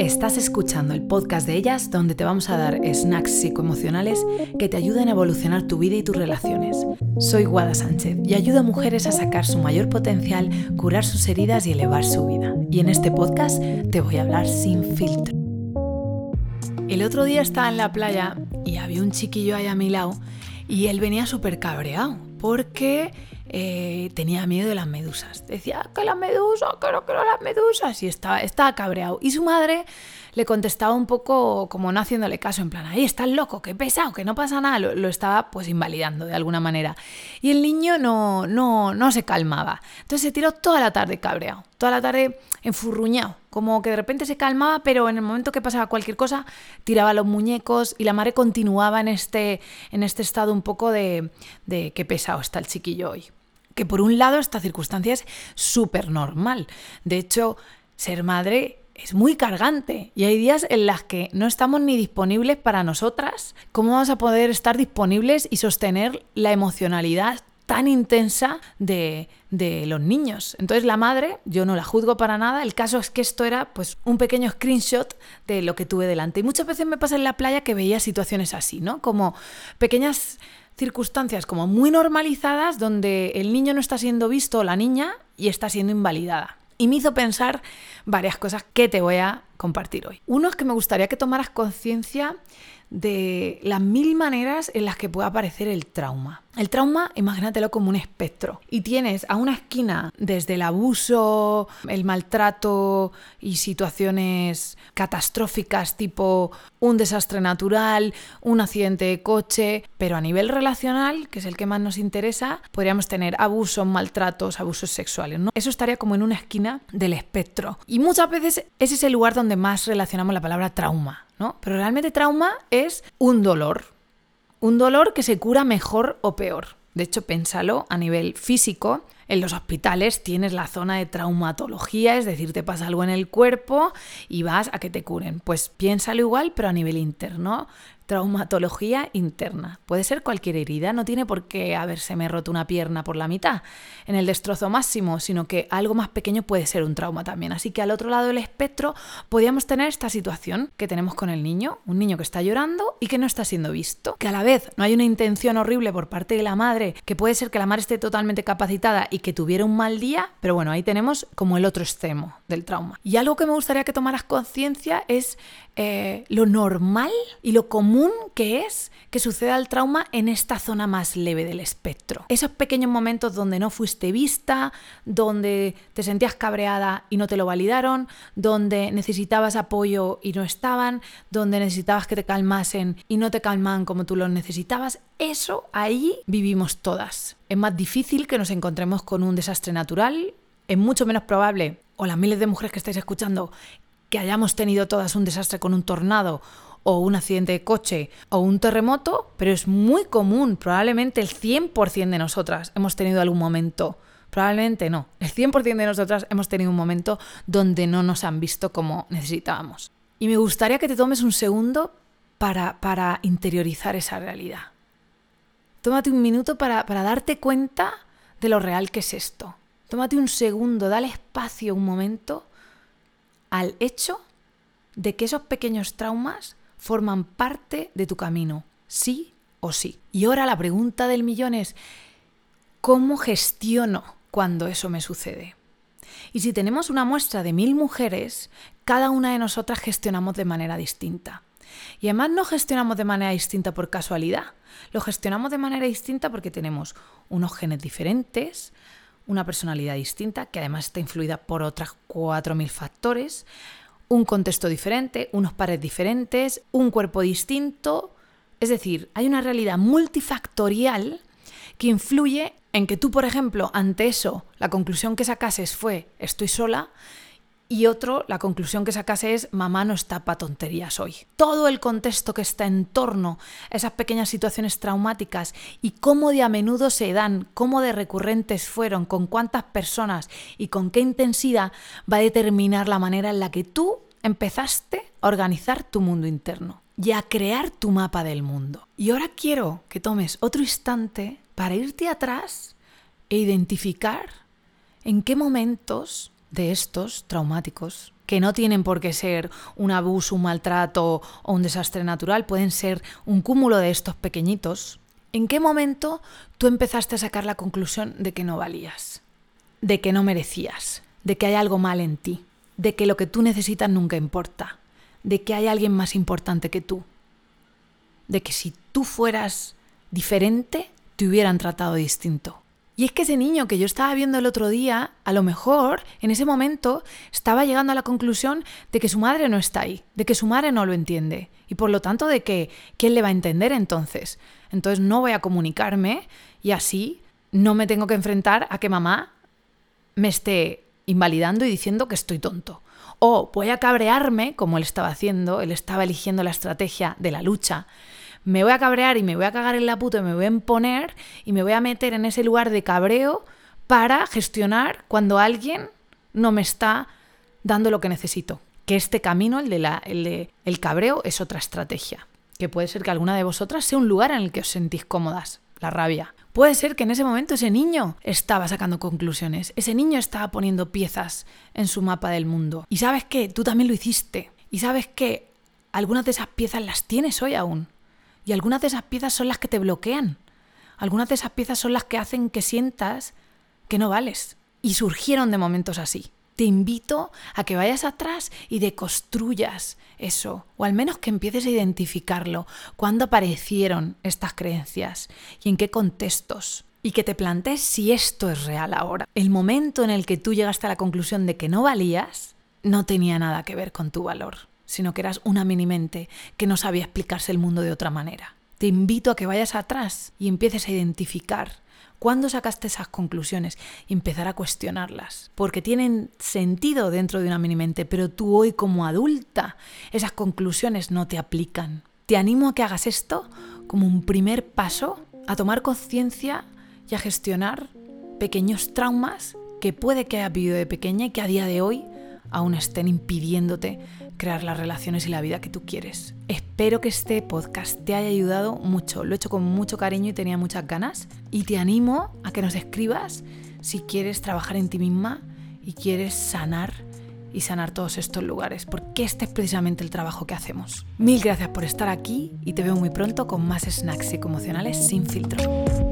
Estás escuchando el podcast de ellas donde te vamos a dar snacks psicoemocionales que te ayuden a evolucionar tu vida y tus relaciones. Soy Guada Sánchez y ayudo a mujeres a sacar su mayor potencial, curar sus heridas y elevar su vida. Y en este podcast te voy a hablar sin filtro. El otro día estaba en la playa y había un chiquillo ahí a mi lado y él venía súper cabreado porque eh, tenía miedo de las medusas. Decía que las medusas, que no quiero las medusas. Y estaba, estaba cabreado. Y su madre le contestaba un poco como no haciéndole caso, en plan, ahí estás loco, qué pesado, que no pasa nada. Lo, estaba pues invalidando de alguna manera. Y el niño no, no, no se calmaba. Entonces se tiró toda la tarde cabreado, toda la tarde enfurruñado. Como que de repente se calmaba, pero en el momento que pasaba cualquier cosa, tiraba los muñecos y la madre continuaba en este, en este estado un poco de, de qué pesado está el chiquillo hoy que por un lado esta circunstancia es súper normal. De hecho, ser madre es muy cargante y hay días en las que no estamos ni disponibles para nosotras. ¿Cómo vamos a poder estar disponibles y sostener la emocionalidad tan intensa de, de, los niños. Entonces la madre, yo no la juzgo para nada, el caso es que esto era pues un pequeño screenshot de lo que tuve delante. Y muchas veces me pasa en la playa que veía situaciones así, ¿no? Como pequeñas circunstancias como muy normalizadas donde el niño no está siendo visto la niña y está siendo invalidada. Y me hizo pensar varias cosas que te voy a compartir hoy. Uno es que me gustaría que tomaras conciencia de las mil maneras en las que puede aparecer el trauma. El trauma, imagínatelo como un espectro. Y tienes a una esquina desde el abuso, el maltrato y situaciones catastróficas tipo un desastre natural, un accidente de coche, pero a nivel relacional, que es el que más nos interesa, podríamos tener abusos, maltratos, abusos sexuales. Eso estaría como en una esquina del espectro. Y muchas veces ese es el lugar donde más relacionamos la palabra trauma. ¿no? Pero realmente trauma es un dolor, un dolor que se cura mejor o peor. De hecho, pénsalo a nivel físico. En los hospitales tienes la zona de traumatología, es decir, te pasa algo en el cuerpo y vas a que te curen. Pues piénsalo igual, pero a nivel interno traumatología interna. Puede ser cualquier herida, no tiene por qué habérseme roto una pierna por la mitad en el destrozo máximo, sino que algo más pequeño puede ser un trauma también. Así que al otro lado del espectro podríamos tener esta situación que tenemos con el niño, un niño que está llorando y que no está siendo visto, que a la vez no hay una intención horrible por parte de la madre, que puede ser que la madre esté totalmente capacitada y que tuviera un mal día, pero bueno, ahí tenemos como el otro extremo del trauma. Y algo que me gustaría que tomaras conciencia es eh, lo normal y lo común que es que suceda el trauma en esta zona más leve del espectro. Esos pequeños momentos donde no fuiste vista, donde te sentías cabreada y no te lo validaron, donde necesitabas apoyo y no estaban, donde necesitabas que te calmasen y no te calman como tú lo necesitabas, eso ahí vivimos todas. Es más difícil que nos encontremos con un desastre natural, es mucho menos probable, o las miles de mujeres que estáis escuchando, que hayamos tenido todas un desastre con un tornado o un accidente de coche o un terremoto, pero es muy común, probablemente el 100% de nosotras hemos tenido algún momento, probablemente no, el 100% de nosotras hemos tenido un momento donde no nos han visto como necesitábamos. Y me gustaría que te tomes un segundo para, para interiorizar esa realidad. Tómate un minuto para, para darte cuenta de lo real que es esto. Tómate un segundo, dale espacio un momento al hecho de que esos pequeños traumas forman parte de tu camino, sí o sí. Y ahora la pregunta del millón es, ¿cómo gestiono cuando eso me sucede? Y si tenemos una muestra de mil mujeres, cada una de nosotras gestionamos de manera distinta. Y además no gestionamos de manera distinta por casualidad, lo gestionamos de manera distinta porque tenemos unos genes diferentes, una personalidad distinta, que además está influida por otras 4.000 factores, un contexto diferente, unos pares diferentes, un cuerpo distinto. Es decir, hay una realidad multifactorial que influye en que tú, por ejemplo, ante eso, la conclusión que sacases fue estoy sola y otro, la conclusión que sacase es mamá no está para tonterías hoy. Todo el contexto que está en torno a esas pequeñas situaciones traumáticas y cómo de a menudo se dan, cómo de recurrentes fueron, con cuántas personas y con qué intensidad va a determinar la manera en la que tú empezaste a organizar tu mundo interno y a crear tu mapa del mundo. Y ahora quiero que tomes otro instante para irte atrás e identificar en qué momentos de estos traumáticos que no tienen por qué ser un abuso, un maltrato o un desastre natural, pueden ser un cúmulo de estos pequeñitos, ¿en qué momento tú empezaste a sacar la conclusión de que no valías, de que no merecías, de que hay algo mal en ti, de que lo que tú necesitas nunca importa, de que hay alguien más importante que tú, de que si tú fueras diferente, te hubieran tratado distinto? Y es que ese niño que yo estaba viendo el otro día, a lo mejor en ese momento estaba llegando a la conclusión de que su madre no está ahí, de que su madre no lo entiende. Y por lo tanto de que, ¿quién le va a entender entonces? Entonces no voy a comunicarme y así no me tengo que enfrentar a que mamá me esté invalidando y diciendo que estoy tonto. O voy a cabrearme, como él estaba haciendo, él estaba eligiendo la estrategia de la lucha, me voy a cabrear y me voy a cagar en la puta y me voy a imponer y me voy a meter en ese lugar de cabreo para gestionar cuando alguien no me está dando lo que necesito. Que este camino, el de la, el, de, el cabreo, es otra estrategia. Que puede ser que alguna de vosotras sea un lugar en el que os sentís cómodas, la rabia. Puede ser que en ese momento ese niño estaba sacando conclusiones, ese niño estaba poniendo piezas en su mapa del mundo. Y sabes qué, tú también lo hiciste. Y sabes que algunas de esas piezas las tienes hoy aún. Y algunas de esas piezas son las que te bloquean. Algunas de esas piezas son las que hacen que sientas que no vales. Y surgieron de momentos así. Te invito a que vayas atrás y deconstruyas eso, o al menos que empieces a identificarlo, cuándo aparecieron estas creencias y en qué contextos, y que te plantees si esto es real ahora. El momento en el que tú llegaste a la conclusión de que no valías no tenía nada que ver con tu valor sino que eras una minimente que no sabía explicarse el mundo de otra manera. Te invito a que vayas atrás y empieces a identificar cuándo sacaste esas conclusiones y empezar a cuestionarlas, porque tienen sentido dentro de una minimente, pero tú hoy como adulta esas conclusiones no te aplican. Te animo a que hagas esto como un primer paso a tomar conciencia y a gestionar pequeños traumas que puede que haya vivido de pequeña y que a día de hoy aún estén impidiéndote crear las relaciones y la vida que tú quieres. Espero que este podcast te haya ayudado mucho. Lo he hecho con mucho cariño y tenía muchas ganas. Y te animo a que nos escribas si quieres trabajar en ti misma y quieres sanar y sanar todos estos lugares, porque este es precisamente el trabajo que hacemos. Mil gracias por estar aquí y te veo muy pronto con más snacks psicoemocionales sin filtro.